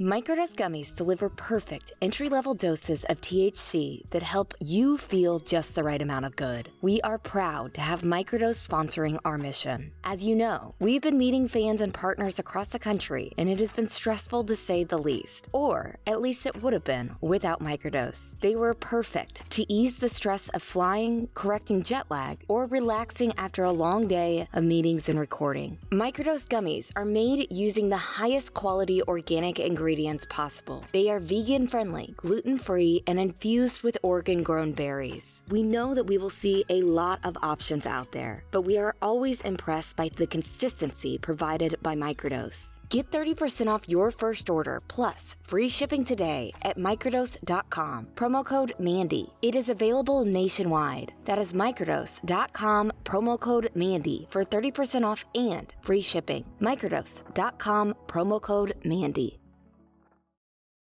Microdose gummies deliver perfect entry level doses of THC that help you feel just the right amount of good. We are proud to have Microdose sponsoring our mission. As you know, we've been meeting fans and partners across the country, and it has been stressful to say the least. Or at least it would have been without Microdose. They were perfect to ease the stress of flying, correcting jet lag, or relaxing after a long day of meetings and recording. Microdose gummies are made using the highest quality organic ingredients ingredients possible. They are vegan friendly, gluten free, and infused with Oregon grown berries. We know that we will see a lot of options out there, but we are always impressed by the consistency provided by Microdose. Get 30% off your first order plus free shipping today at microdose.com. Promo code MANDY. It is available nationwide. That is microdose.com, promo code MANDY for 30% off and free shipping. Microdose.com, promo code MANDY.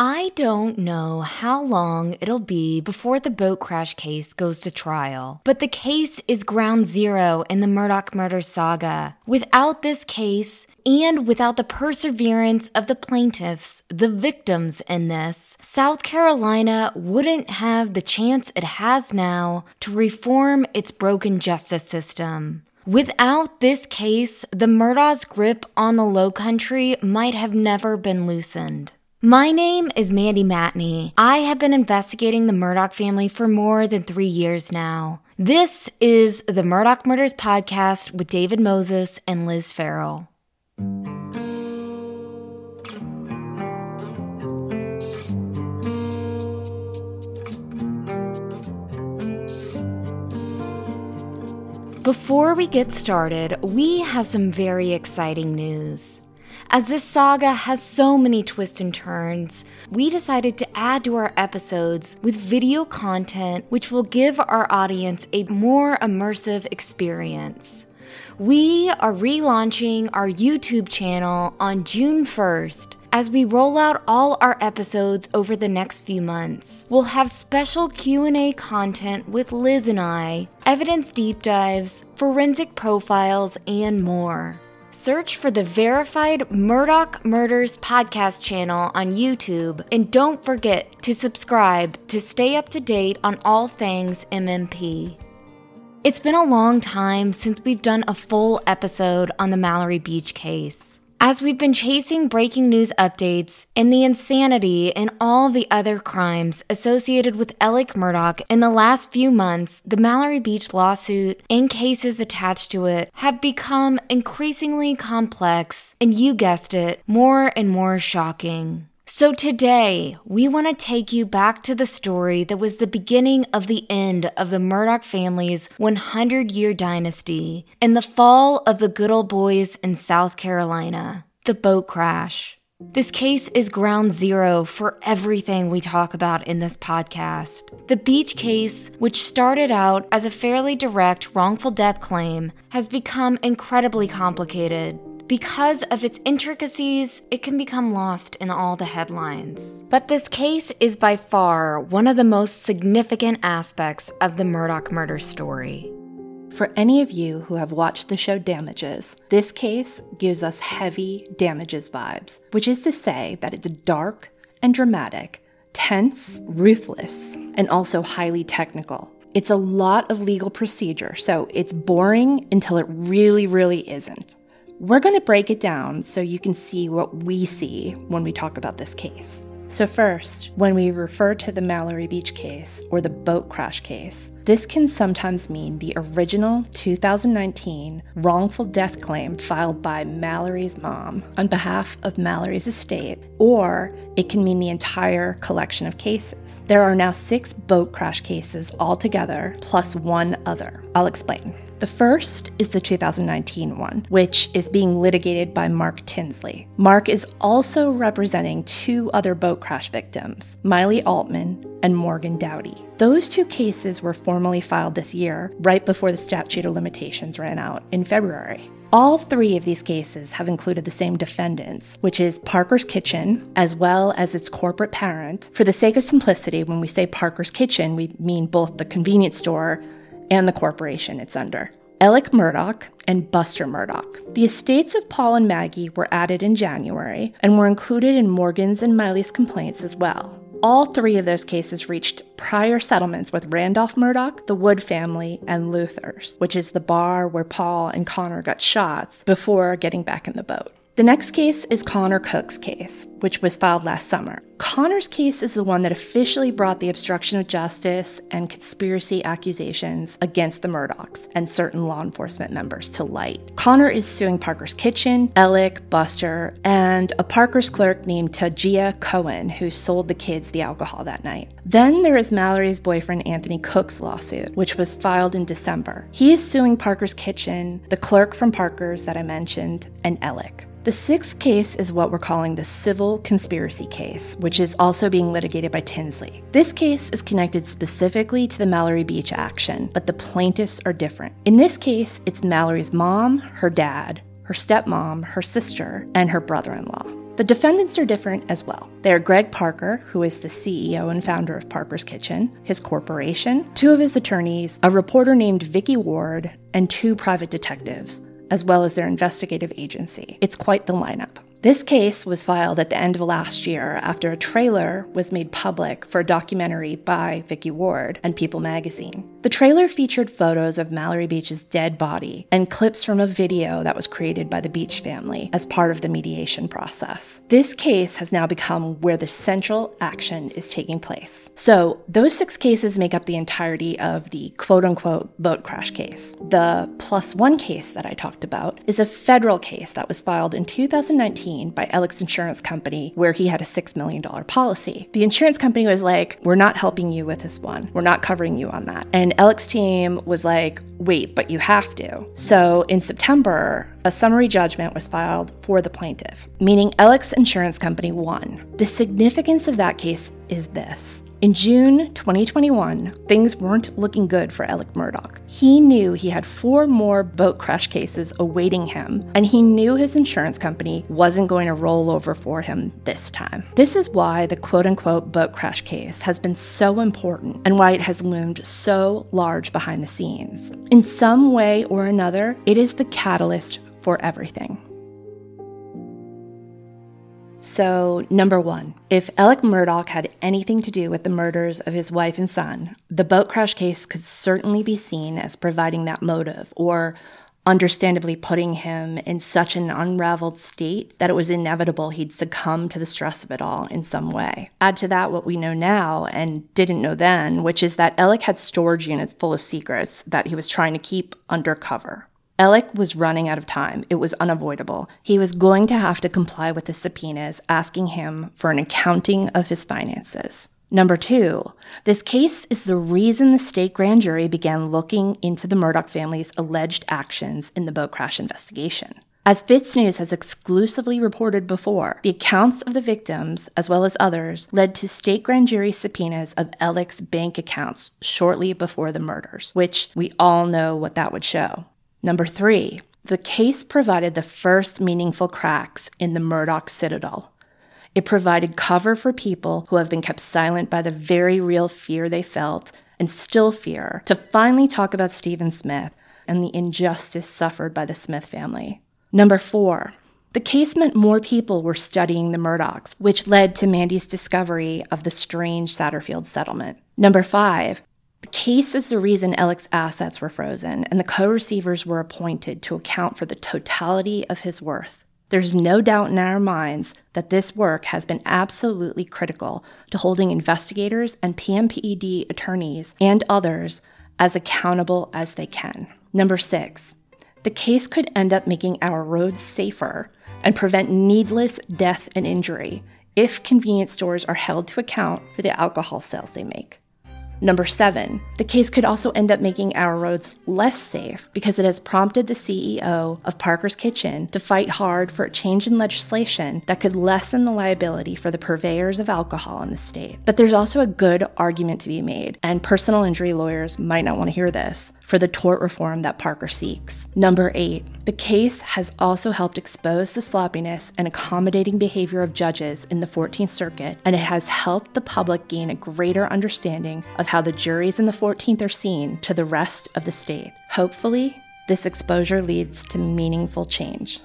I don't know how long it'll be before the boat crash case goes to trial, but the case is ground zero in the Murdaugh murder saga. Without this case, and without the perseverance of the plaintiffs, the victims in this, South Carolina wouldn't have the chance it has now to reform its broken justice system. Without this case, the Murdaugh's grip on the Low Country might have never been loosened. My name is Mandy Matney. I have been investigating the Murdaugh family for more than three years now. This is the Murdaugh Murders Podcast with David Moses and Liz Farrell. Before we get started, we have some very exciting news. As this saga has so many twists and turns, we decided to add to our episodes with video content which will give our audience a more immersive experience. We are relaunching our YouTube channel on June 1st as we roll out all our episodes over the next few months. We'll have special Q&A content with Liz and I, evidence deep dives, forensic profiles, and more search for the verified Murdaugh Murders podcast channel on YouTube and don't forget to subscribe to stay up to date on all things MMP. It's been a long time since we've done a full episode on the Mallory Beach case. As we've been chasing breaking news updates and the insanity and all the other crimes associated with Alec Murdaugh in the last few months, the Mallory Beach lawsuit and cases attached to it have become increasingly complex and, you guessed it, more and more shocking. So today, we want to take you back to the story that was the beginning of the end of the Murdaugh family's 100 year dynasty and the fall of the good old boys in South Carolina, the boat crash. This case is ground zero for everything we talk about in this podcast. The beach case, which started out as a fairly direct wrongful death claim, has become incredibly complicated because of its intricacies, it can become lost in all the headlines. But this case is by far one of the most significant aspects of the Murdaugh murder story. For any of you who have watched the show Damages, this case gives us heavy Damages vibes, which is to say that it's dark and dramatic, tense, ruthless, and also highly technical. It's a lot of legal procedure, so it's boring until it really, really isn't. We're going to break it down so you can see what we see when we talk about this case. So, first, when we refer to the Mallory Beach case or the boat crash case, this can sometimes mean the original 2019 wrongful death claim filed by Mallory's mom on behalf of Mallory's estate, or it can mean the entire collection of cases. There are now six boat crash cases altogether, plus one other. I'll explain. The first is the 2019 one, which is being litigated by Mark Tinsley. Mark is also representing two other boat crash victims, Miley Altman and Morgan Dowdy. Those two cases were formally filed this year, right before the statute of limitations ran out in February. All three of these cases have included the same defendants, which is Parker's Kitchen, as well as its corporate parent. For the sake of simplicity, when we say Parker's Kitchen, we mean both the convenience store and the corporation it's under. Alec Murdaugh and Buster Murdaugh. The estates of Paul and Maggie were added in January and were included in Morgan's and Miley's complaints as well. All three of those cases reached prior settlements with Randolph Murdaugh, the Wood family, and Luther's, which is the bar where Paul and Connor got shots before getting back in the boat. The next case is Connor Cook's case, which was filed last summer. Connor's case is the one that officially brought the obstruction of justice and conspiracy accusations against the Murdaughs and certain law enforcement members to light. Connor is suing Parker's Kitchen, Alec, Buster, and a Parker's clerk named Tajia Cohen, who sold the kids the alcohol that night. Then there is Mallory's boyfriend Anthony Cook's lawsuit, which was filed in December. He is suing Parker's Kitchen, the clerk from Parker's that I mentioned, and Alec. The sixth case is what we're calling the civil conspiracy case, which is also being litigated by Tinsley. This case is connected specifically to the Mallory Beach action, but the plaintiffs are different. In this case, it's Mallory's mom, her dad, her stepmom, her sister, and her brother in law. The defendants are different as well. They are Greg Parker, who is the CEO and founder of Parker's Kitchen, his corporation, two of his attorneys, a reporter named Vicky Ward, and two private detectives, as well as their investigative agency. It's quite the lineup. This case was filed at the end of last year after a trailer was made public for a documentary by Vicky Ward and People magazine. The trailer featured photos of Mallory Beach's dead body and clips from a video that was created by the Beach family as part of the mediation process. This case has now become where the central action is taking place. So, those six cases make up the entirety of the quote unquote boat crash case. The plus one case that I talked about is a federal case that was filed in 2019 2019 by Alec's insurance company where he had a $6 million policy. The insurance company was like, We're not helping you with this one. We're not covering you on that. And Alec's team was like, Wait, but you have to. So in September, a summary judgment was filed for the plaintiff, meaning Alec's insurance company won. The significance of that case is this in June 2021, things weren't looking good for Alec Murdaugh. He knew he had four more boat crash cases awaiting him, and he knew his insurance company wasn't going to roll over for him this time. This is why the quote unquote boat crash case has been so important and why it has loomed so large behind the scenes. In some way or another, it is the catalyst for everything. So, number one, if Alec Murdaugh had anything to do with the murders of his wife and son, the boat crash case could certainly be seen as providing that motive, or understandably putting him in such an unraveled state that it was inevitable he'd succumb to the stress of it all in some way. Add to that what we know now and didn't know then, which is that Alec had storage units full of secrets that he was trying to keep undercover. Alec was running out of time. It was unavoidable. He was going to have to comply with the subpoenas asking him for an accounting of his finances. Number two, this case is the reason the state grand jury began looking into the Murdaugh family's alleged actions in the boat crash investigation. As FITSNews has exclusively reported before, the accounts of the victims, as well as others, led to state grand jury subpoenas of Alec's bank accounts shortly before the murders, which we all know what that would show. Number three, the case provided the first meaningful cracks in the Murdaugh citadel. It provided cover for people who have been kept silent by the very real fear they felt and still fear to finally talk about Stephen Smith and the injustice suffered by the Smith family. Number four, the case meant more people were studying the Murdaughs, which led to Mandy's discovery of the strange Satterfield settlement. Number five, the case is the reason Alec's assets were frozen, and the co receivers were appointed to account for the totality of his worth. There's no doubt in our minds that this work has been absolutely critical to holding investigators and PMPED attorneys and others as accountable as they can. Number six, the case could end up making our roads safer and prevent needless death and injury if convenience stores are held to account for the alcohol sales they make. Number seven, the case could also end up making our roads less safe because it has prompted the CEO of Parker's Kitchen to fight hard for a change in legislation that could lessen the liability for the purveyors of alcohol in the state. But there's also a good argument to be made, and personal injury lawyers might not want to hear this for the tort reform that Parker seeks. Number eight, the case has also helped expose the sloppiness and accommodating behavior of judges in the 14th Circuit, and it has helped the public gain a greater understanding of how the juries in the 14th are seen to the rest of the state. Hopefully, this exposure leads to meaningful change.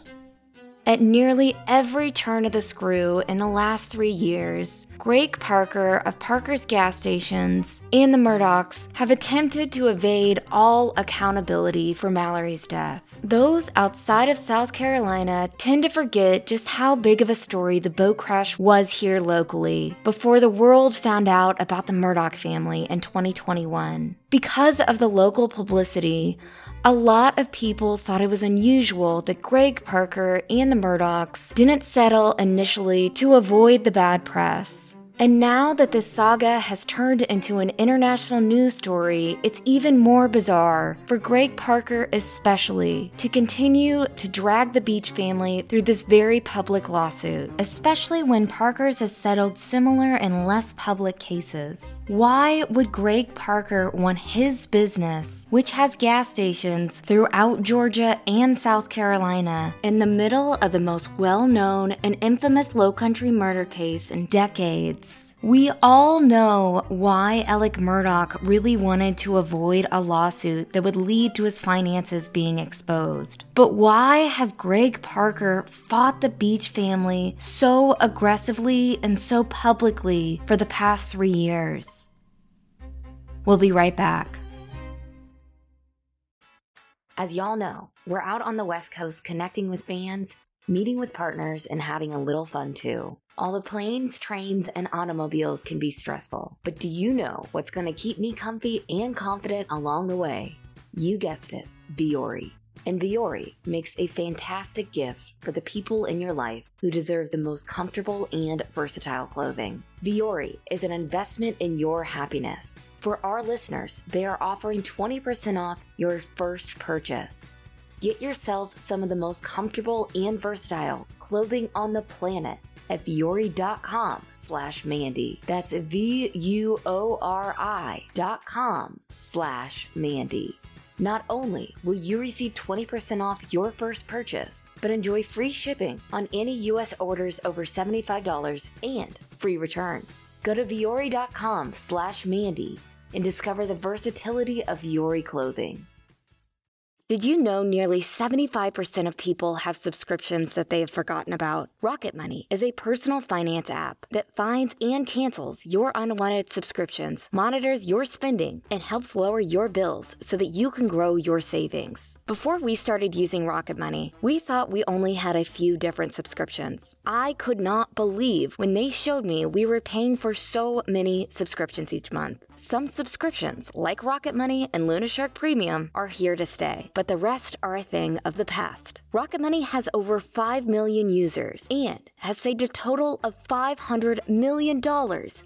At nearly every turn of the screw in the last three years, Greg Parker of Parker's gas stations and the Murdaughs have attempted to evade all accountability for Mallory's death. Those outside of South Carolina tend to forget just how big of a story the boat crash was here locally before the world found out about the Murdaugh family in 2021. Because of the local publicity, a lot of people thought it was unusual that Greg Parker and the Murdaughs didn't settle initially to avoid the bad press. And now that this saga has turned into an international news story, it's even more bizarre, for Greg Parker especially, to continue to drag the Beach family through this very public lawsuit, especially when Parker's has settled similar and less public cases. Why would Greg Parker want his business, which has gas stations throughout Georgia and South Carolina, in the middle of the most well known and infamous low country murder case in decades? We all know why Alec Murdaugh really wanted to avoid a lawsuit that would lead to his finances being exposed. But why has Greg Parker fought the Beach family so aggressively and so publicly for the past three years? We'll be right back. As y'all know, we're out on the West Coast connecting with fans, meeting with partners, and having a little fun too. All the planes, trains, and automobiles can be stressful, but do you know what's going to keep me comfy and confident along the way? You guessed it, Vuori. And Vuori makes a fantastic gift for the people in your life who deserve the most comfortable and versatile clothing. Vuori is an investment in your happiness. For our listeners, they are offering 20% off your first purchase. Get yourself some of the most comfortable and versatile clothing on the planet at vuori.com slash Mandy. That's V-U-O-R-I dot com slash Mandy. Not only will you receive 20% off your first purchase, but enjoy free shipping on any U.S. orders over $75 and free returns. Go to vuori.com slash Mandy and discover the versatility of Vuori clothing. Did you know nearly 75% of people have subscriptions that they have forgotten about? Rocket Money is a personal finance app that finds and cancels your unwanted subscriptions, monitors your spending, and helps lower your bills so that you can grow your savings. Before we started using Rocket Money, we thought we only had a few different subscriptions. I could not believe when they showed me we were paying for so many subscriptions each month. Some subscriptions, like Rocket Money and Luna Shark Premium, are here to stay, but the rest are a thing of the past. Rocket Money has over 5 million users and has saved a total of $500 million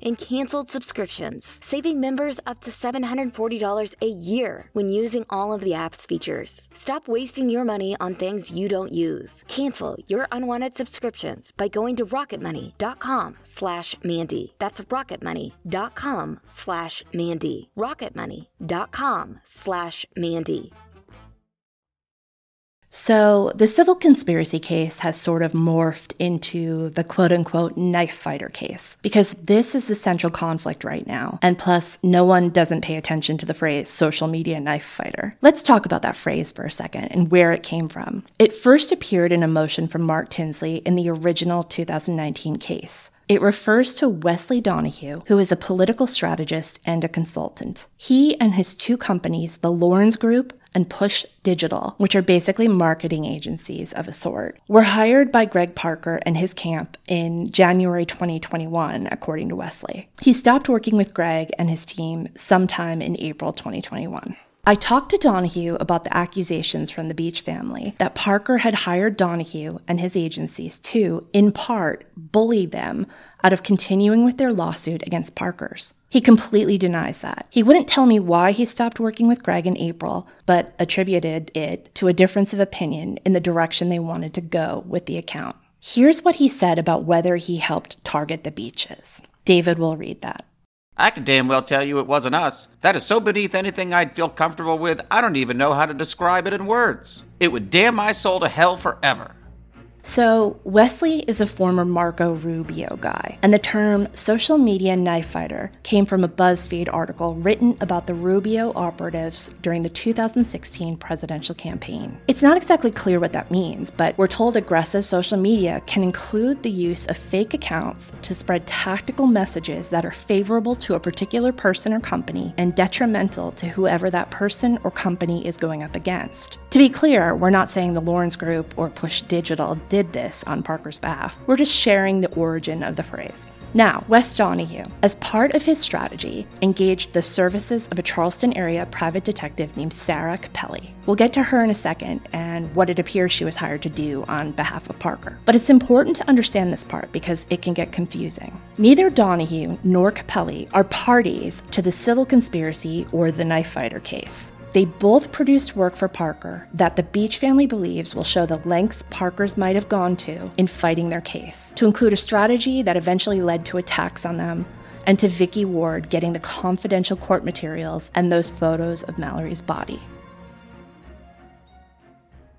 in canceled subscriptions, saving members up to $740 a year when using all of the app's features. Stop wasting your money on things you don't use. Cancel your unwanted subscriptions by going to rocketmoney.com slash Mandy. That's rocketmoney.com slash Mandy. rocketmoney.com slash Mandy. So, the civil conspiracy case has sort of morphed into the quote unquote knife fighter case because this is the central conflict right now. And plus, no one doesn't pay attention to the phrase social media knife fighter. Let's talk about that phrase for a second and where it came from. It first appeared in a motion from Mark Tinsley in the original 2019 case. It refers to Wesley Donehue, who is a political strategist and a consultant. He and his two companies, the Laurens Group and Push Digital, which are basically marketing agencies of a sort, were hired by Greg Parker and his camp in January 2021, according to Wesley. He stopped working with Greg and his team sometime in April 2021. I talked to Donehue about the accusations from the Beach family that Parker had hired Donehue and his agencies to, in part, bully them out of continuing with their lawsuit against Parker's. He completely denies that. He wouldn't tell me why he stopped working with Greg in April, but attributed it to a difference of opinion in the direction they wanted to go with the account. Here's what he said about whether he helped target the beaches. David will read that. I can damn well tell you it wasn't us. That is so beneath anything I'd feel comfortable with, I don't even know how to describe it in words. It would damn my soul to hell forever. So, Wesley is a former Marco Rubio guy, and the term social media knife fighter came from a BuzzFeed article written about the Rubio operatives during the 2016 presidential campaign. It's not exactly clear what that means, but we're told aggressive social media can include the use of fake accounts to spread tactical messages that are favorable to a particular person or company and detrimental to whoever that person or company is going up against. To be clear, we're not saying the Laurens Group or Push Digital did this on Parker's behalf. We're just sharing the origin of the phrase. Now, Wes Donehue, as part of his strategy, engaged the services of a Charleston area private detective named Sarah Capelli. We'll get to her in a second and what it appears she was hired to do on behalf of Parker. But it's important to understand this part because it can get confusing. Neither Donehue nor Capelli are parties to the civil conspiracy or the knife fighter case. They both produced work for Parker that the Beach family believes will show the lengths Parker's might have gone to in fighting their case, to include a strategy that eventually led to attacks on them, and to Vicky Ward getting the confidential court materials and those photos of Mallory's body.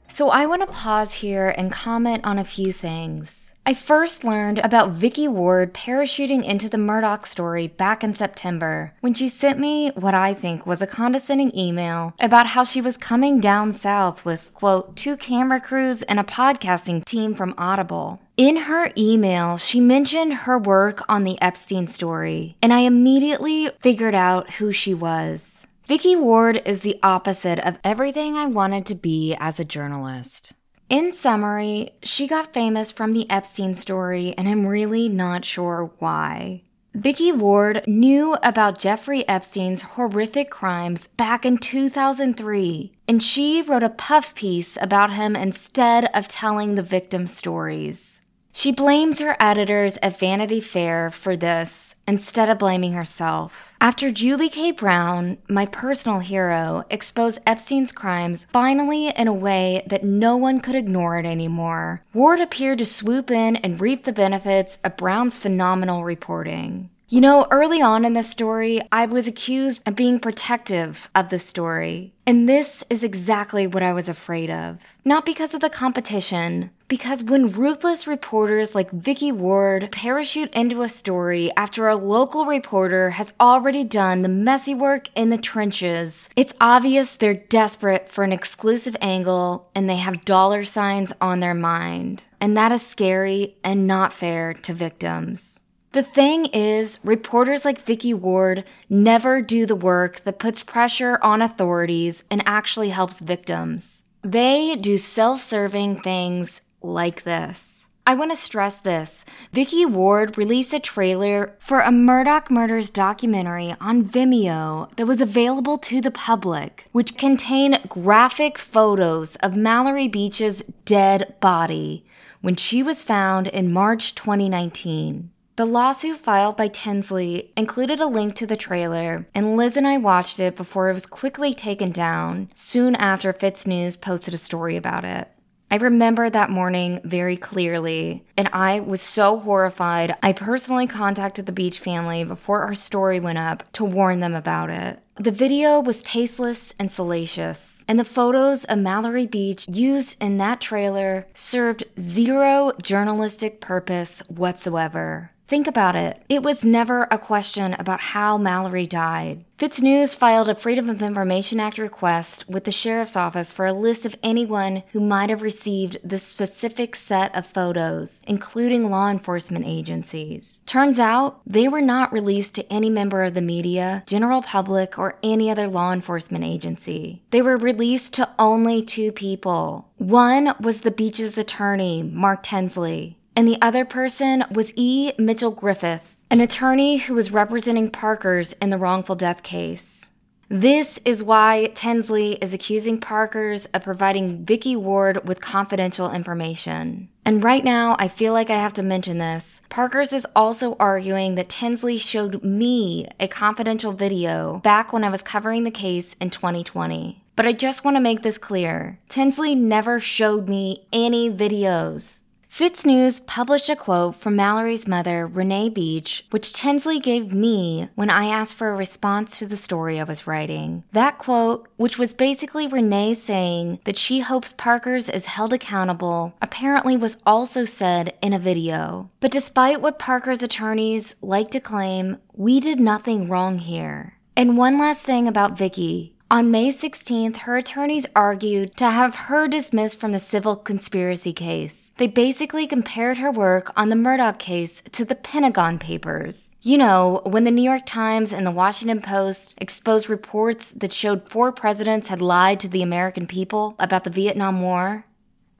So I want to pause here and comment on a few things. I first learned about Vicky Ward parachuting into the Murdaugh story back in September when she sent me what I think was a condescending email about how she was coming down south with, quote, two camera crews and a podcasting team from Audible. In her email, she mentioned her work on the Epstein story, and I immediately figured out who she was. Vicky Ward is the opposite of everything I wanted to be as a journalist. In summary, she got famous from the Epstein story, and I'm really not sure why. Vicky Ward knew about Jeffrey Epstein's horrific crimes back in 2003, and she wrote a puff piece about him instead of telling the victim's stories. She blames her editors at Vanity Fair for this instead of blaming herself. After Julie K. Brown, my personal hero, exposed Epstein's crimes finally in a way that no one could ignore it anymore, Ward appeared to swoop in and reap the benefits of Brown's phenomenal reporting. You know, early on in the story, I was accused of being protective of the story. And this is exactly what I was afraid of. Not because of the competition, because when ruthless reporters like Vicky Ward parachute into a story after a local reporter has already done the messy work in the trenches, it's obvious they're desperate for an exclusive angle and they have dollar signs on their mind. And that is scary and not fair to victims. The thing is, reporters like Vicky Ward never do the work that puts pressure on authorities and actually helps victims. They do self-serving things like this. I want to stress this. Vicky Ward released a trailer for a Murdaugh Murders documentary on Vimeo that was available to the public, which contained graphic photos of Mallory Beach's dead body when she was found in March 2019. The lawsuit filed by Tinsley included a link to the trailer, and Liz and I watched it before it was quickly taken down soon after FITSNews posted a story about it. I remember that morning very clearly, and I was so horrified. I personally contacted the Beach family before our story went up to warn them about it. The video was tasteless and salacious, and the photos of Mallory Beach used in that trailer served zero journalistic purpose whatsoever. Think about it. It was never a question about how Mallory died. FITSNews filed a Freedom of Information Act request with the sheriff's office for a list of anyone who might have received this specific set of photos, including law enforcement agencies. Turns out they were not released to any member of the media, general public, or any other law enforcement agency. They were released to only two people. One was the beach's attorney, Mark Tinsley and the other person was E. Mitchell Griffith, an attorney who was representing Parker's in the wrongful death case. This is why Tinsley is accusing Parkers of providing Vicky Ward with confidential information. And right now, I feel like I have to mention this. Parkers is also arguing that Tinsley showed me a confidential video back when I was covering the case in 2020. But I just want to make this clear Tinsley never showed me any videos. FITSNews published a quote from Mallory's mother, Renee Beach, which Tinsley gave me when I asked for a response to the story I was writing. That quote, which was basically Renee saying that she hopes Parker's is held accountable, apparently was also said in a video. But despite what Parker's attorneys like to claim, we did nothing wrong here. And one last thing about Vicky. On May 16th, her attorneys argued to have her dismissed from the civil conspiracy case. They basically compared her work on the Murdaugh case to the Pentagon Papers. You know, when the New York Times and the Washington Post exposed reports that showed four presidents had lied to the American people about the Vietnam War.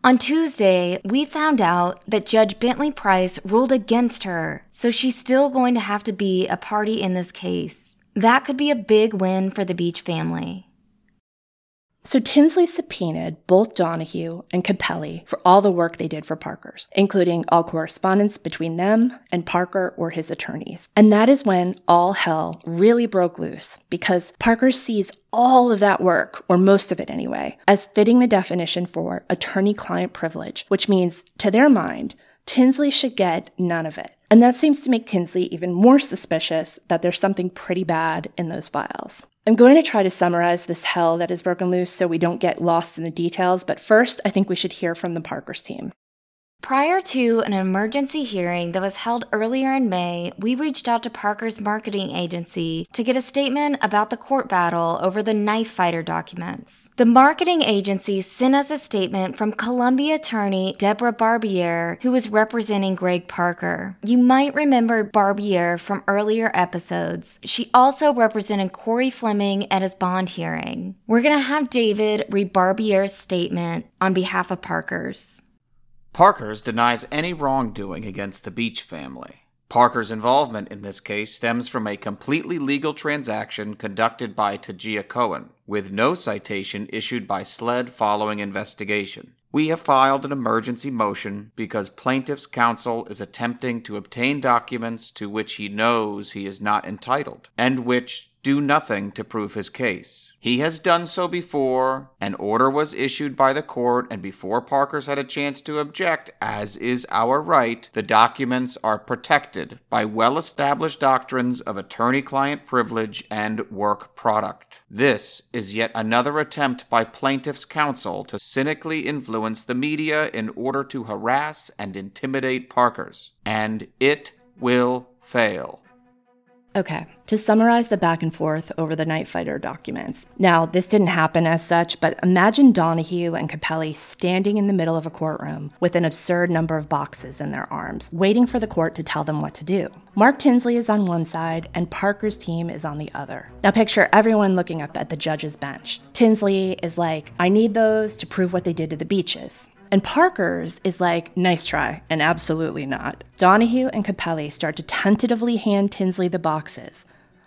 On Tuesday, we found out that Judge Bentley Price ruled against her, so she's still going to have to be a party in this case. That could be a big win for the Beach family. So Tinsley subpoenaed both Donehue and Capelli for all the work they did for Parker's, including all correspondence between them and Parker or his attorneys. And that is when all hell really broke loose because Parker sees all of that work, or most of it anyway, as fitting the definition for attorney client privilege, which means, to their mind, Tinsley should get none of it. And that seems to make Tinsley even more suspicious that there's something pretty bad in those files. I'm going to try to summarize this hell that is broken loose so we don't get lost in the details, but first, I think we should hear from the Parkers team. Prior to an emergency hearing that was held earlier in May, we reached out to Parker's marketing agency to get a statement about the court battle over the knife fighter documents. The marketing agency sent us a statement from Columbia attorney Deborah Barbier, who was representing Greg Parker. You might remember Barbier from earlier episodes. She also represented Corey Fleming at his bond hearing. We're going to have David read Barbier's statement on behalf of Parker's. Parker's denies any wrongdoing against the Beach family. Parker's involvement in this case stems from a completely legal transaction conducted by Tajia Cohen, with no citation issued by SLED following investigation. We have filed an emergency motion because plaintiff's counsel is attempting to obtain documents to which he knows he is not entitled, and which do nothing to prove his case. He has done so before, an order was issued by the court, and before Parker's had a chance to object, as is our right, the documents are protected by well established doctrines of attorney client privilege and work product. This is yet another attempt by plaintiff's counsel to cynically influence the media in order to harass and intimidate Parker's, and it will fail. Okay, to summarize the back and forth over the knife fighter documents. Now, this didn't happen as such, but imagine Donehue and Capelli standing in the middle of a courtroom with an absurd number of boxes in their arms, waiting for the court to tell them what to do. Mark Tinsley is on one side, and Parker's team is on the other. Now, picture everyone looking up at the judge's bench. Tinsley is like, I need those to prove what they did to the beaches. And Parker's is like, nice try, and absolutely not. Donehue and Capelli start to tentatively hand Tinsley the boxes.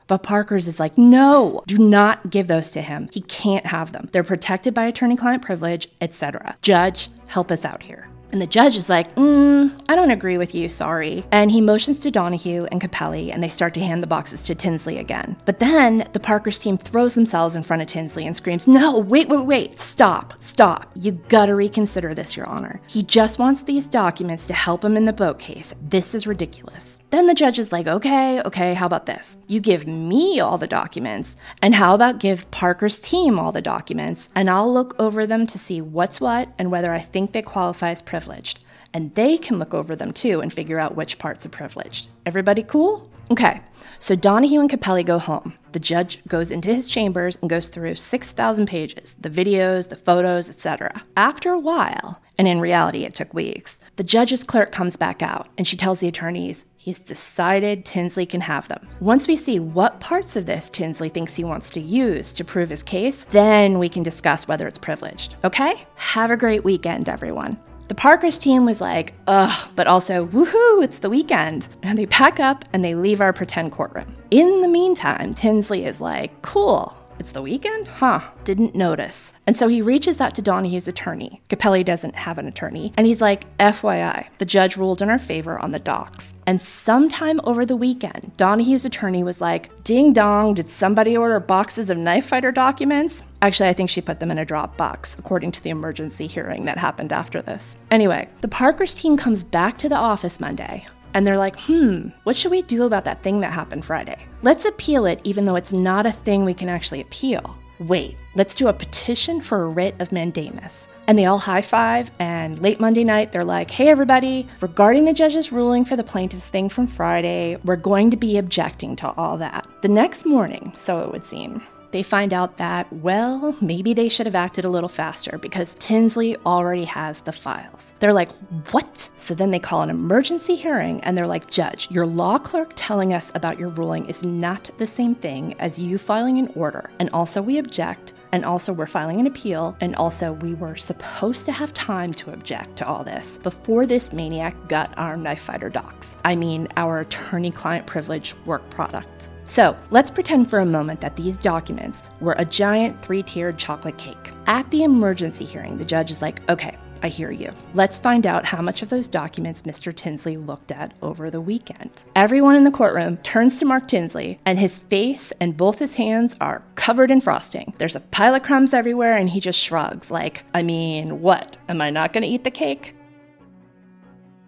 But Parker's is like, no, do not give those to him. He can't have them. They're protected by attorney client privilege, etc. Judge, help us out here. And the judge is like, mm, I don't agree with you, sorry. And he motions to Donehue and Capelli, and they start to hand the boxes to Tinsley again. But then the Parker's team throws themselves in front of Tinsley and screams, No, wait, wait, wait, stop, stop. You gotta reconsider this, Your Honor. He just wants these documents to help him in the boat case. This is ridiculous. Then the judge is like, okay, okay, how about this? You give me all the documents, and how about give Parker's team all the documents, and I'll look over them to see what's what and whether I think they qualify as privileged. And they can look over them too and figure out which parts are privileged. Everybody cool? Okay, so Donehue and Capelli go home. The judge goes into his chambers and goes through 6,000 pages the videos, the photos, etc. After a while, and in reality it took weeks, the judge's clerk comes back out and she tells the attorneys he's decided Tinsley can have them. Once we see what parts of this Tinsley thinks he wants to use to prove his case, then we can discuss whether it's privileged. Okay? Have a great weekend, everyone. The Parkers team was like, ugh, but also, woohoo, it's the weekend. And they pack up and they leave our pretend courtroom. In the meantime, Tinsley is like, cool, it's the weekend? Huh, didn't notice. And so he reaches out to Donehue's attorney. Capelli doesn't have an attorney. And he's like, FYI, the judge ruled in our favor on the docs. And sometime over the weekend, Donehue's attorney was like, Ding dong, did somebody order boxes of knife fighter documents? Actually, I think she put them in a Dropbox, according to the emergency hearing that happened after this. Anyway, the Parkers team comes back to the office Monday and they're like, hmm, what should we do about that thing that happened Friday? Let's appeal it even though it's not a thing we can actually appeal. Wait, let's do a petition for a writ of mandamus. And they all high five, and late Monday night, they're like, hey, everybody, regarding the judge's ruling for the plaintiff's thing from Friday, we're going to be objecting to all that. The next morning, so it would seem, they find out that, well, maybe they should have acted a little faster because Tinsley already has the files. They're like, what? So then they call an emergency hearing and they're like, Judge, your law clerk telling us about your ruling is not the same thing as you filing an order. And also, we object. And also, we're filing an appeal. And also, we were supposed to have time to object to all this before this maniac got our knife fighter docs. I mean, our attorney client privilege work product. So let's pretend for a moment that these documents were a giant three tiered chocolate cake. At the emergency hearing, the judge is like, okay, I hear you. Let's find out how much of those documents Mr. Tinsley looked at over the weekend. Everyone in the courtroom turns to Mark Tinsley, and his face and both his hands are covered in frosting. There's a pile of crumbs everywhere, and he just shrugs, like, I mean, what? Am I not gonna eat the cake?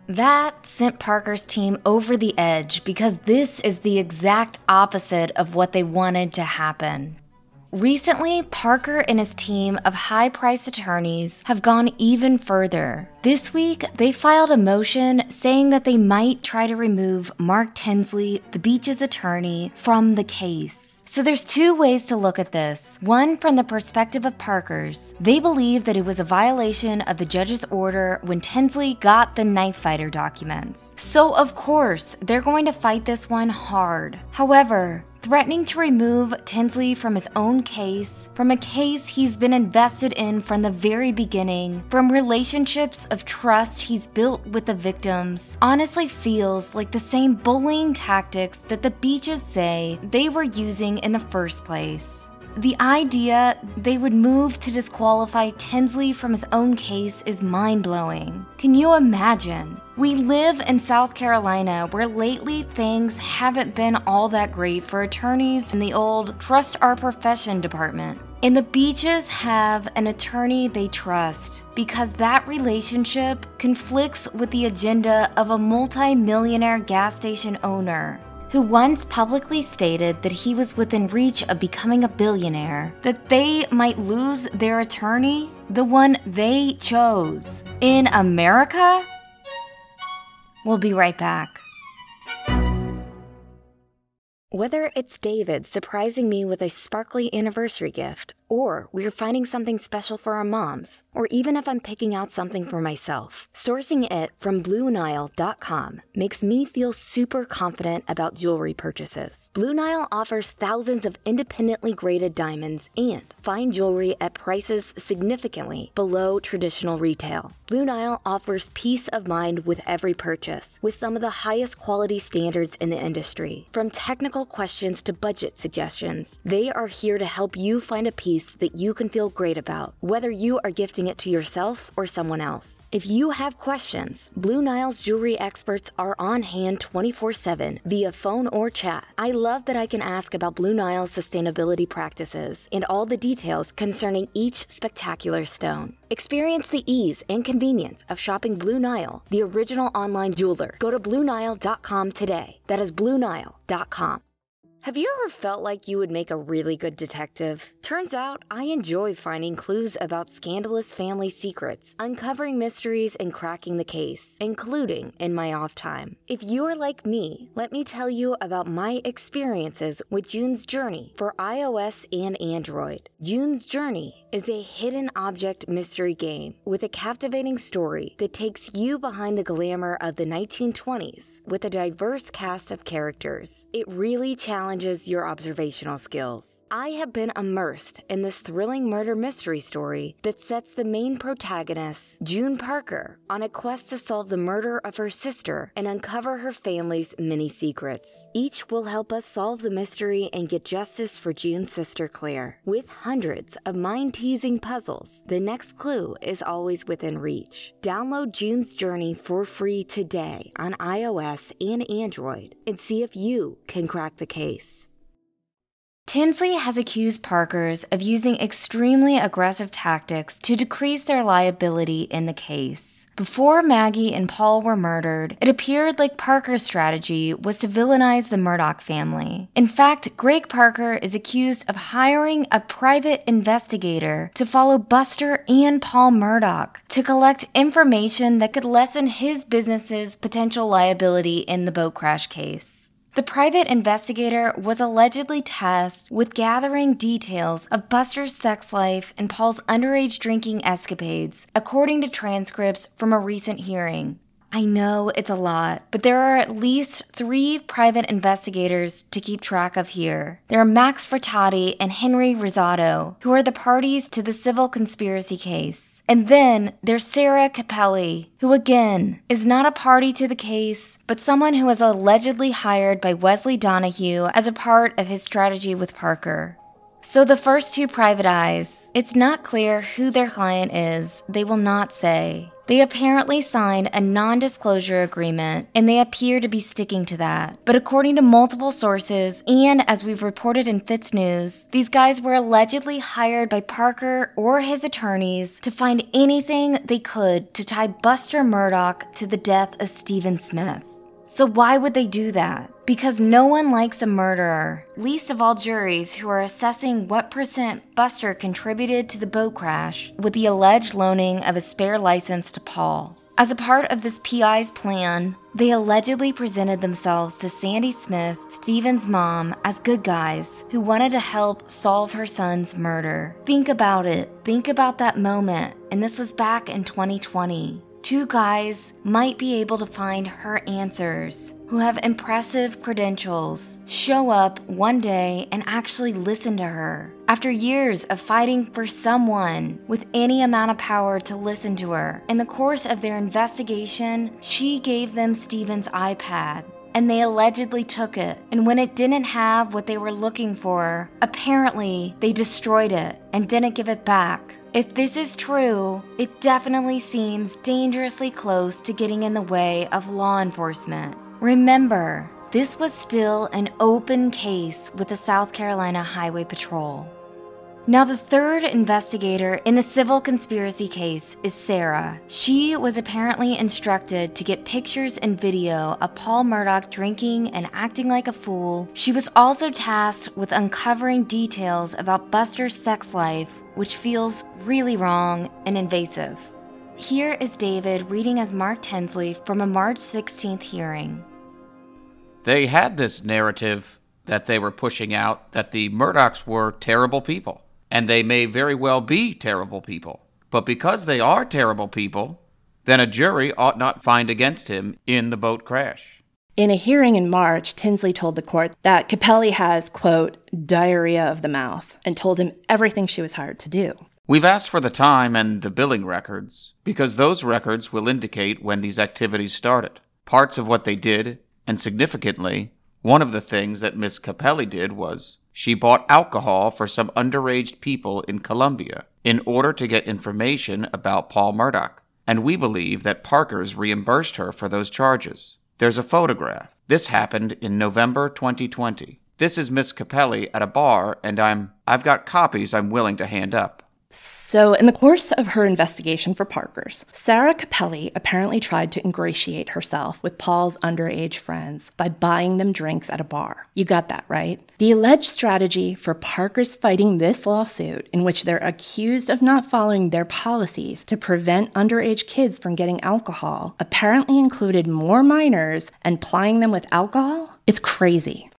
That sent Parker's team over the edge because this is the exact opposite of what they wanted to happen. Recently, Parker and his team of high priced attorneys have gone even further. This week, they filed a motion saying that they might try to remove Mark Tinsley, the beach's attorney, from the case. So there's two ways to look at this. One from the perspective of Parkers. They believe that it was a violation of the judge's order when Tinsley got the knife fighter documents. So of course, they're going to fight this one hard. However, threatening to remove Tinsley from his own case, from a case he's been invested in from the very beginning, from relationships of trust he's built with the victims, honestly feels like the same bullying tactics that the beaches say they were using in the first place. The idea they would move to disqualify Tinsley from his own case is mind blowing. Can you imagine? We live in South Carolina where lately things haven't been all that great for attorneys in the old trust our profession department. And the beaches have an attorney they trust because that relationship conflicts with the agenda of a multi millionaire gas station owner who once publicly stated that he was within reach of becoming a billionaire, that they might lose their attorney, the one they chose. In America? We'll be right back. Whether it's David surprising me with a sparkly anniversary gift, or we're finding something special for our moms, or even if I'm picking out something for myself, sourcing it from BlueNile.com makes me feel super confident about jewelry purchases. Blue Nile offers thousands of independently graded diamonds and fine jewelry at prices significantly below traditional retail. Blue Nile offers peace of mind with every purchase, with some of the highest quality standards in the industry. From technical questions to budget suggestions, they are here to help you find a piece that you can feel great about, whether you are gifting it to yourself or someone else. If you have questions, Blue Nile's jewelry experts are on hand 24 7 via phone or chat. I love that I can ask about Blue Nile's sustainability practices and all the details concerning each spectacular stone. Experience the ease and convenience of shopping Blue Nile, the original online jeweler. Go to BlueNile.com today. That is BlueNile.com. Have you ever felt like you would make a really good detective? Turns out I enjoy finding clues about scandalous family secrets, uncovering mysteries, and cracking the case, including in my off time. If you're like me, let me tell you about my experiences with June's Journey for iOS and Android. June's Journey is a hidden object mystery game with a captivating story that takes you behind the glamour of the 1920s with a diverse cast of characters. It really challenges your observational skills. I have been immersed in this thrilling murder mystery story that sets the main protagonist, June Parker, on a quest to solve the murder of her sister and uncover her family's many secrets. Each will help us solve the mystery and get justice for June's sister Claire. With hundreds of mind teasing puzzles, the next clue is always within reach. Download June's Journey for free today on iOS and Android and see if you can crack the case. Tinsley has accused Parkers of using extremely aggressive tactics to decrease their liability in the case. Before Maggie and Paul were murdered, it appeared like Parker's strategy was to villainize the Murdaugh family. In fact, Greg Parker is accused of hiring a private investigator to follow Buster and Paul Murdaugh to collect information that could lessen his business's potential liability in the boat crash case. The private investigator was allegedly tasked with gathering details of Buster's sex life and Paul's underage drinking escapades, according to transcripts from a recent hearing. I know it's a lot, but there are at least three private investigators to keep track of here. There are Max Furtado and Henry Rosado, who are the parties to the civil conspiracy case. And then there's Sarah Capelli, who again is not a party to the case, but someone who was allegedly hired by Wesley Donehue as a part of his strategy with Parker. So the first two private eyes, it's not clear who their client is. They will not say. They apparently signed a non disclosure agreement and they appear to be sticking to that. But according to multiple sources, and as we've reported in FITSNews, these guys were allegedly hired by Parker or his attorneys to find anything they could to tie Buster Murdaugh to the death of Stephen Smith. So, why would they do that? Because no one likes a murderer, least of all juries who are assessing what percent Buster contributed to the boat crash with the alleged loaning of a spare license to Paul. As a part of this PI's plan, they allegedly presented themselves to Sandy Smith, Stephen's mom, as good guys who wanted to help solve her son's murder. Think about it. Think about that moment. And this was back in 2020 two guys might be able to find her answers who have impressive credentials show up one day and actually listen to her. After years of fighting for someone with any amount of power to listen to her, in the course of their investigation, she gave them Stephen's iPad. And they allegedly took it. And when it didn't have what they were looking for, apparently they destroyed it and didn't give it back. If this is true, it definitely seems dangerously close to getting in the way of law enforcement. Remember, this was still an open case with the South Carolina Highway Patrol. Now, the third investigator in the civil conspiracy case is Sarah. She was apparently instructed to get pictures and video of Paul Murdaugh drinking and acting like a fool. She was also tasked with uncovering details about Buster's sex life, which feels really wrong and invasive. Here is David reading as Mark Tinsley from a March 16th hearing. They had this narrative that they were pushing out that the Murdaughs were terrible people and they may very well be terrible people. But because they are terrible people, then a jury ought not find against him in the boat crash. In a hearing in March, Tinsley told the court that Capelli has, quote, diarrhea of the mouth, and told him everything she was hired to do. We've asked for the time and the billing records because those records will indicate when these activities started, parts of what they did, and significantly, one of the things that Miss Capelli did was she bought alcohol for some underage people in Columbia in order to get information about Paul Murdaugh, and we believe that Parker's reimbursed her for those charges. There's a photograph. This happened in November 2020. This is Miss Capelli at a bar, and I'm I've got copies I'm willing to hand up. So, in the course of her investigation for Parker's, Sarah Capelli apparently tried to ingratiate herself with Paul's underage friends by buying them drinks at a bar. You got that, right? The alleged strategy for Parker's fighting this lawsuit, in which they're accused of not following their policies to prevent underage kids from getting alcohol, apparently included more minors and plying them with alcohol? It's crazy.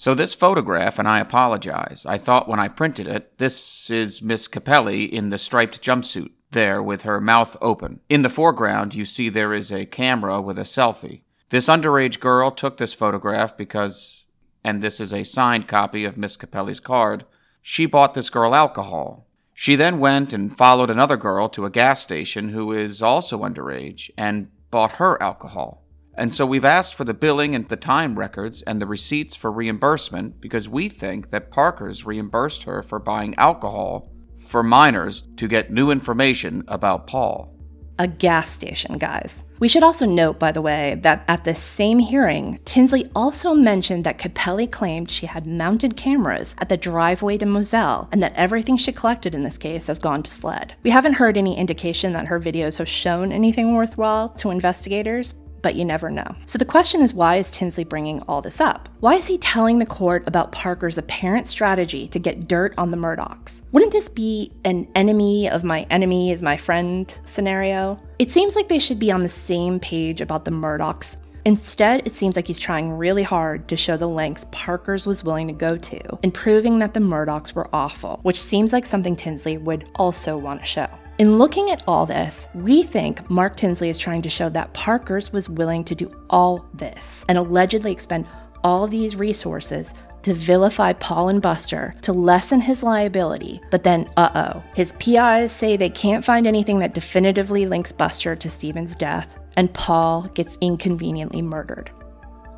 So this photograph, and I apologize, I thought when I printed it, this is Miss Capelli in the striped jumpsuit, there with her mouth open. In the foreground, you see there is a camera with a selfie. This underage girl took this photograph because, and this is a signed copy of Miss Capelli's card, she bought this girl alcohol. She then went and followed another girl to a gas station who is also underage and bought her alcohol. And so we've asked for the billing and the time records and the receipts for reimbursement because we think that Parker's reimbursed her for buying alcohol for minors to get new information about Paul. A gas station, guys. We should also note, by the way, that at the same hearing, Tinsley also mentioned that Capelli claimed she had mounted cameras at the driveway to Moselle and that everything she collected in this case has gone to SLED. We haven't heard any indication that her videos have shown anything worthwhile to investigators, but you never know. So the question is why is Tinsley bringing all this up? Why is he telling the court about Parker's apparent strategy to get dirt on the Murdaughs? Wouldn't this be an enemy of my enemy is my friend scenario? It seems like they should be on the same page about the Murdaughs. Instead, it seems like he's trying really hard to show the lengths Parker's was willing to go to in proving that the Murdaughs were awful, which seems like something Tinsley would also want to show. In looking at all this, we think Mark Tinsley is trying to show that Parker's was willing to do all this and allegedly expend all these resources to vilify Paul and Buster to lessen his liability, but then, uh oh, his PIs say they can't find anything that definitively links Buster to Stephen's death, and Paul gets inconveniently murdered.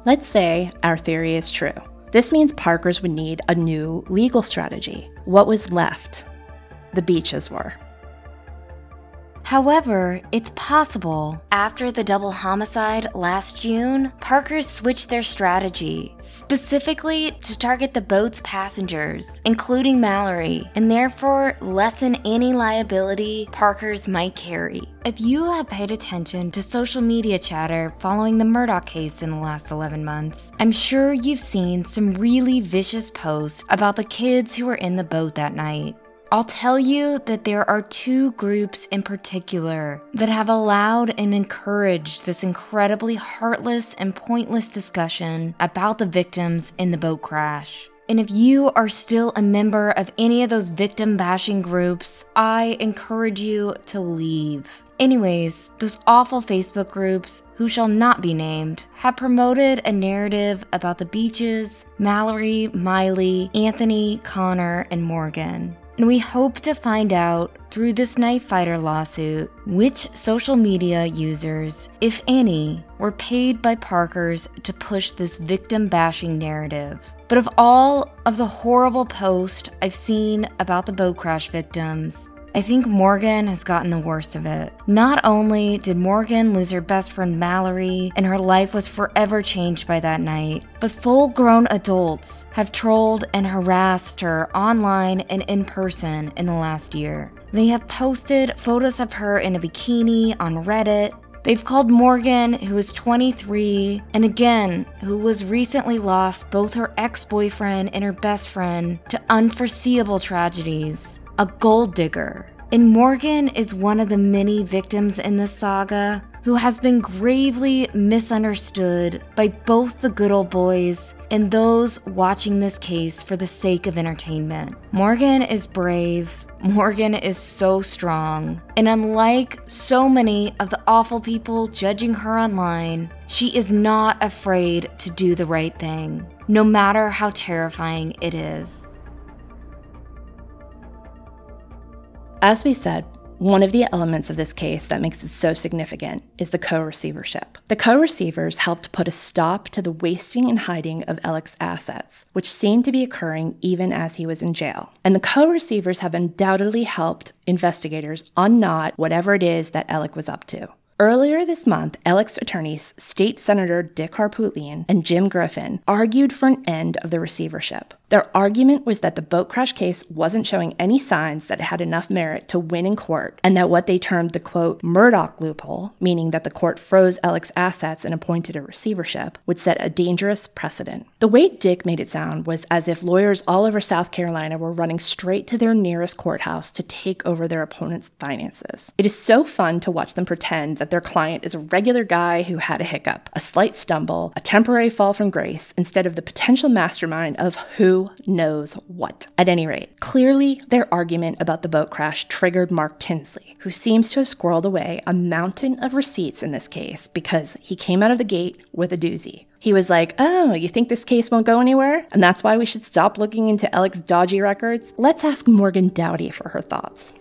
Let's say our theory is true. This means Parker's would need a new legal strategy. What was left? The beaches were. However, it's possible after the double homicide last June, Parkers switched their strategy, specifically to target the boat's passengers, including Mallory, and therefore lessen any liability Parkers might carry. If you have paid attention to social media chatter following the Murdaugh case in the last 11 months, I'm sure you've seen some really vicious posts about the kids who were in the boat that night. I'll tell you that there are two groups in particular that have allowed and encouraged this incredibly heartless and pointless discussion about the victims in the boat crash. And if you are still a member of any of those victim bashing groups, I encourage you to leave. Anyways, those awful Facebook groups, who shall not be named, have promoted a narrative about the beaches, Mallory, Miley, Anthony, Connor, and Morgan and we hope to find out through this Knife Fighter lawsuit which social media users, if any, were paid by Parkers to push this victim bashing narrative. But of all of the horrible posts I've seen about the boat crash victims, I think Morgan has gotten the worst of it. Not only did Morgan lose her best friend Mallory, and her life was forever changed by that night, but full grown adults have trolled and harassed her online and in person in the last year. They have posted photos of her in a bikini on Reddit. They've called Morgan, who is 23, and again, who was recently lost both her ex boyfriend and her best friend to unforeseeable tragedies a gold digger. And Morgan is one of the many victims in this saga who has been gravely misunderstood by both the good old boys and those watching this case for the sake of entertainment. Morgan is brave. Morgan is so strong. And unlike so many of the awful people judging her online, she is not afraid to do the right thing, no matter how terrifying it is. As we said, one of the elements of this case that makes it so significant is the co receivership. The co receivers helped put a stop to the wasting and hiding of Alec's assets, which seemed to be occurring even as he was in jail. And the co receivers have undoubtedly helped investigators unknot whatever it is that Alec was up to. Earlier this month, Alec's attorneys, State Senator Dick Harpootlian and Jim Griffin, argued for an end of the receivership. Their argument was that the boat crash case wasn't showing any signs that it had enough merit to win in court, and that what they termed the quote Murdaugh loophole, meaning that the court froze Alec's assets and appointed a receivership, would set a dangerous precedent. The way Dick made it sound was as if lawyers all over South Carolina were running straight to their nearest courthouse to take over their opponent's finances. It is so fun to watch them pretend that their client is a regular guy who had a hiccup, a slight stumble, a temporary fall from grace, instead of the potential mastermind of who knows what. At any rate, clearly their argument about the boat crash triggered Mark Tinsley, who seems to have squirreled away a mountain of receipts in this case because he came out of the gate with a doozy. He was like, Oh, you think this case won't go anywhere? And that's why we should stop looking into Alec's dodgy records? Let's ask Morgan Doughty for her thoughts.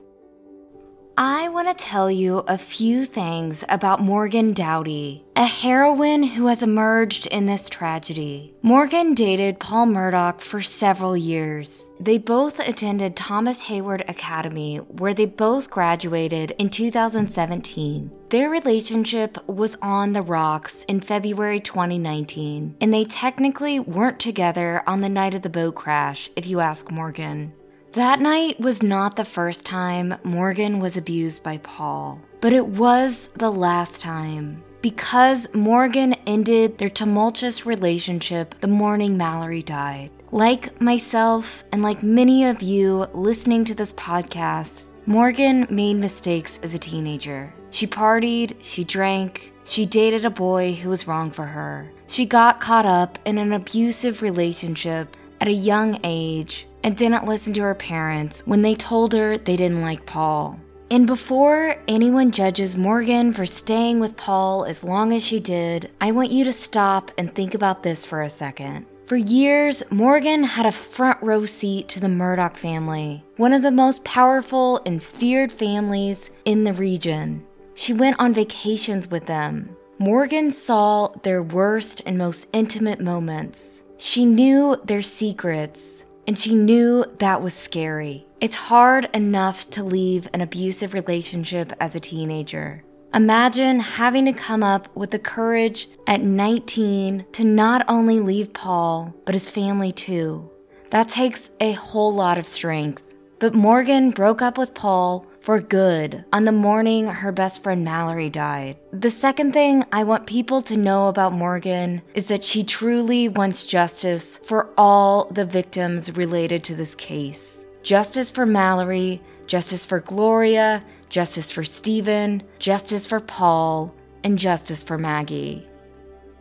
I want to tell you a few things about Morgan Doughty, a heroine who has emerged in this tragedy. Morgan dated Paul Murdaugh for several years. They both attended Thomas Heyward Academy, where they both graduated in 2017. Their relationship was on the rocks in February 2019, and they technically weren't together on the night of the boat crash, if you ask Morgan. That night was not the first time Morgan was abused by Paul, but it was the last time. Because Morgan ended their tumultuous relationship the morning Mallory died. Like myself, and like many of you listening to this podcast, Morgan made mistakes as a teenager. She partied, she drank, she dated a boy who was wrong for her. She got caught up in an abusive relationship at a young age and didn't listen to her parents when they told her they didn't like Paul. And before anyone judges Morgan for staying with Paul as long as she did, I want you to stop and think about this for a second. For years, Morgan had a front row seat to the Murdaugh family, one of the most powerful and feared families in the region. She went on vacations with them. Morgan saw their worst and most intimate moments. She knew their secrets and she knew that was scary. It's hard enough to leave an abusive relationship as a teenager. Imagine having to come up with the courage at 19 to not only leave Paul, but his family too. That takes a whole lot of strength. But Morgan broke up with Paul for good on the morning her best friend Mallory died. The second thing I want people to know about Morgan is that she truly wants justice for all the victims related to this case. Justice for Mallory, justice for Gloria, justice for Stephen, justice for Paul, and justice for Maggie.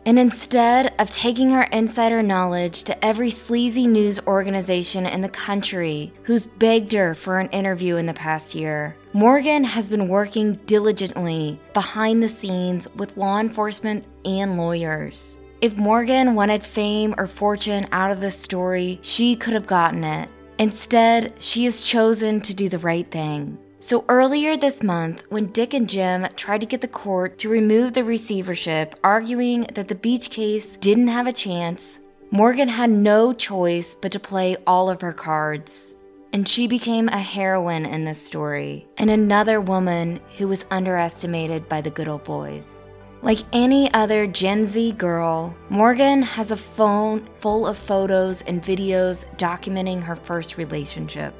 And instead of taking her insider knowledge to every sleazy news organization in the country who's begged her for an interview in the past year, Morgan has been working diligently behind the scenes with law enforcement and lawyers. If Morgan wanted fame or fortune out of this story, she could have gotten it. Instead, she has chosen to do the right thing. So earlier this month, when Dick and Jim tried to get the court to remove the receivership, arguing that the beach case didn't have a chance, Morgan had no choice but to play all of her cards. And she became a heroine in this story, and another woman who was underestimated by the good old boys. Like any other Gen Z girl, Morgan has a phone full of photos and videos documenting her first relationship.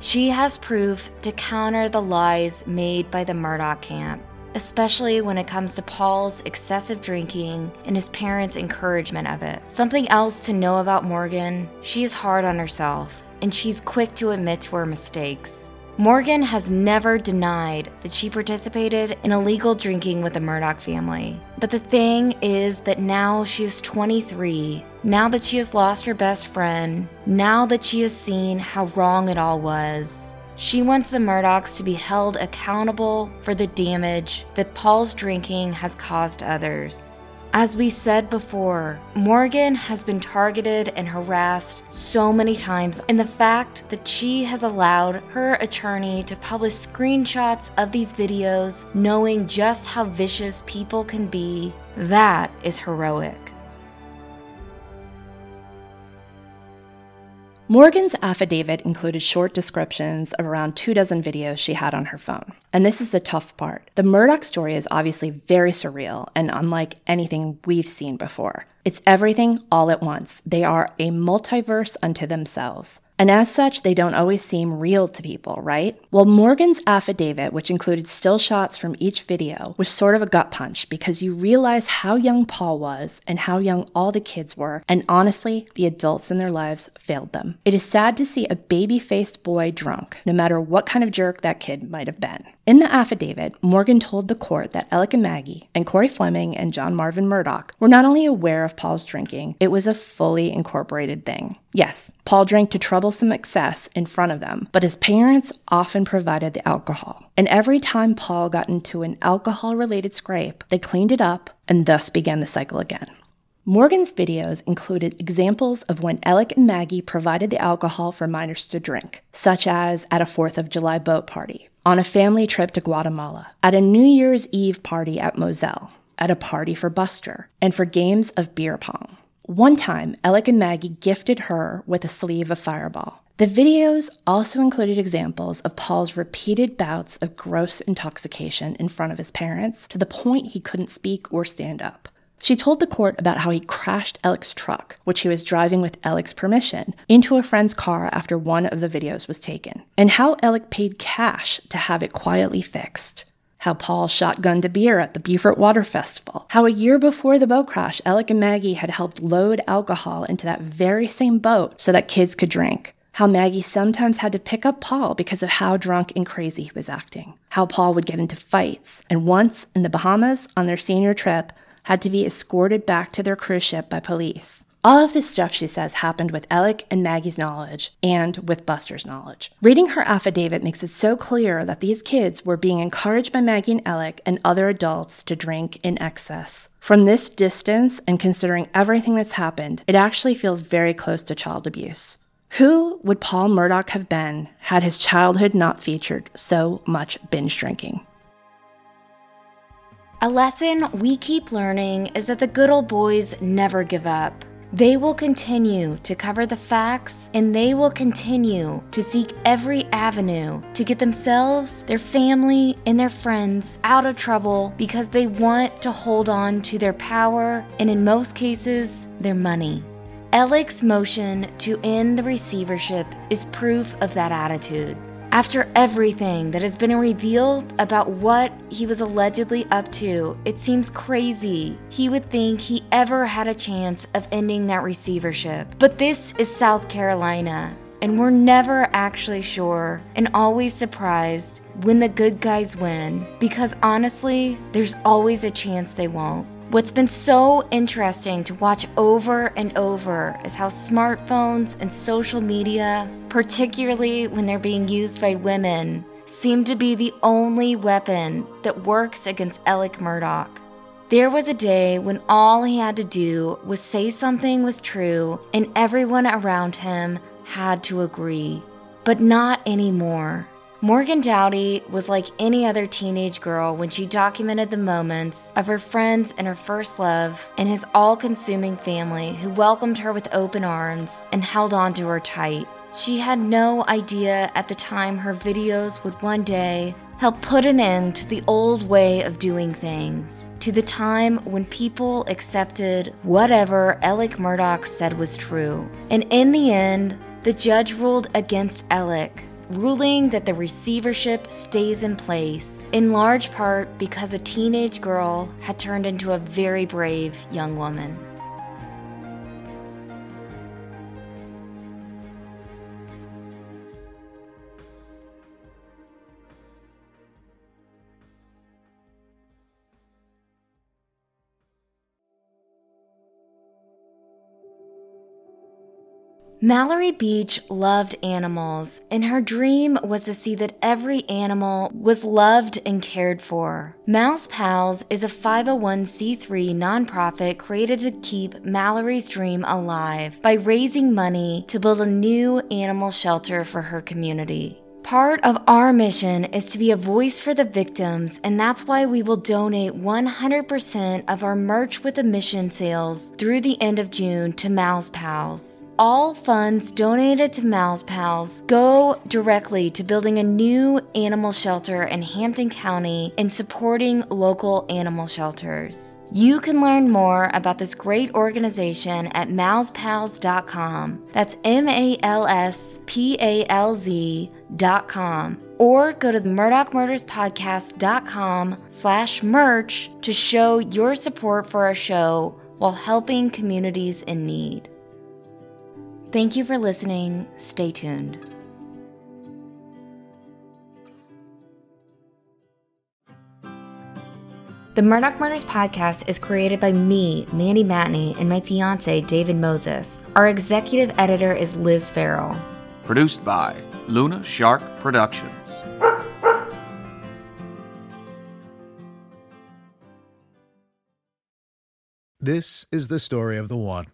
She has proof to counter the lies made by the Murdaugh camp, especially when it comes to Paul's excessive drinking and his parents' encouragement of it. Something else to know about Morgan she is hard on herself, and she's quick to admit to her mistakes. Morgan has never denied that she participated in illegal drinking with the Murdaugh family. But the thing is that now she is 23, now that she has lost her best friend, now that she has seen how wrong it all was. She wants the Murdaughs to be held accountable for the damage that Paul's drinking has caused others. As we said before, Morgan has been targeted and harassed so many times, and the fact that she has allowed her attorney to publish screenshots of these videos, knowing just how vicious people can be, that is heroic. Morgan's affidavit included short descriptions of around two dozen videos she had on her phone. And this is the tough part. The Murdaugh story is obviously very surreal and unlike anything we've seen before. It's everything all at once. They are a multiverse unto themselves. And as such, they don't always seem real to people, right? Well, Morgan's affidavit, which included still shots from each video, was sort of a gut punch because you realize how young Paul was and how young all the kids were, and honestly, the adults in their lives failed them. It is sad to see a baby faced boy drunk, no matter what kind of jerk that kid might have been. In the affidavit, Morgan told the court that Alec and Maggie and Corey Fleming and John Marvin Murdaugh were not only aware of Paul's drinking, it was a fully incorporated thing. Yes, Paul drank to troublesome excess in front of them, but his parents often provided the alcohol. And every time Paul got into an alcohol related scrape, they cleaned it up and thus began the cycle again. Morgan's videos included examples of when Alec and Maggie provided the alcohol for minors to drink, such as at a 4th of July boat party, on a family trip to Guatemala, at a New Year's Eve party at Moselle, at a party for Buster, and for games of beer pong. One time, Alec and Maggie gifted her with a sleeve of Fireball. The videos also included examples of Paul's repeated bouts of gross intoxication in front of his parents to the point he couldn't speak or stand up. She told the court about how he crashed Alec's truck, which he was driving with Alec's permission, into a friend's car after one of the videos was taken, and how Alec paid cash to have it quietly fixed. How Paul shotgunned a beer at the Beaufort Water Festival. How a year before the boat crash, Alec and Maggie had helped load alcohol into that very same boat so that kids could drink how Maggie sometimes had to pick up Paul because of how drunk and crazy he was acting, how Paul would get into fights, and once in the Bahamas on their senior trip, had to be escorted back to their cruise ship by police. All of this stuff, she says, happened with Alec and Maggie's knowledge and with Buster's knowledge. Reading her affidavit makes it so clear that these kids were being encouraged by Maggie and Alec and other adults to drink in excess. From this distance and considering everything that's happened, it actually feels very close to child abuse. Who would Paul Murdaugh have been had his childhood not featured so much binge drinking? A lesson we keep learning is that the good old boys never give up. They will continue to cover the facts and they will continue to seek every avenue to get themselves, their family, and their friends out of trouble because they want to hold on to their power and, in most cases, their money. Alec's motion to end the receivership is proof of that attitude. After everything that has been revealed about what he was allegedly up to, it seems crazy he would think he ever had a chance of ending that receivership. But this is South Carolina, and we're never actually sure and always surprised when the good guys win, because honestly, there's always a chance they won't. What's been so interesting to watch over and over is how smartphones and social media, particularly when they're being used by women, seem to be the only weapon that works against Alec Murdaugh. There was a day when all he had to do was say something was true and everyone around him had to agree. But not anymore. Morgan Doughty was like any other teenage girl when she documented the moments of her friends and her first love and his all consuming family who welcomed her with open arms and held on to her tight. She had no idea at the time her videos would one day help put an end to the old way of doing things, to the time when people accepted whatever Alec Murdaugh said was true. And in the end, the judge ruled against Alec ruling that the receivership stays in place, in large part because a teenage girl had turned into a very brave young woman. Mallory Beach loved animals, and her dream was to see that every animal was loved and cared for. Mal's Palz is a 501c3 nonprofit created to keep Mallory's dream alive by raising money to build a new animal shelter for her community. Part of our mission is to be a voice for the victims, and that's why we will donate 100% of our merch with the mission sales through the end of June to Mal's Palz. All funds donated to Mal's Palz go directly to building a new animal shelter in Hampton County and supporting local animal shelters. You can learn more about this great organization at malspalz.com. That's M A L S P A L Z.com. Or go to the murdaughmurderspodcast.com slash merch to show your support for our show while helping communities in need. Thank you for listening. Stay tuned. The Murdaugh Murders podcast is created by me, Mandy Matney, and my fiance, David Moses. Our executive editor is Liz Farrell. Produced by Luna Shark Productions. This is the story of the one.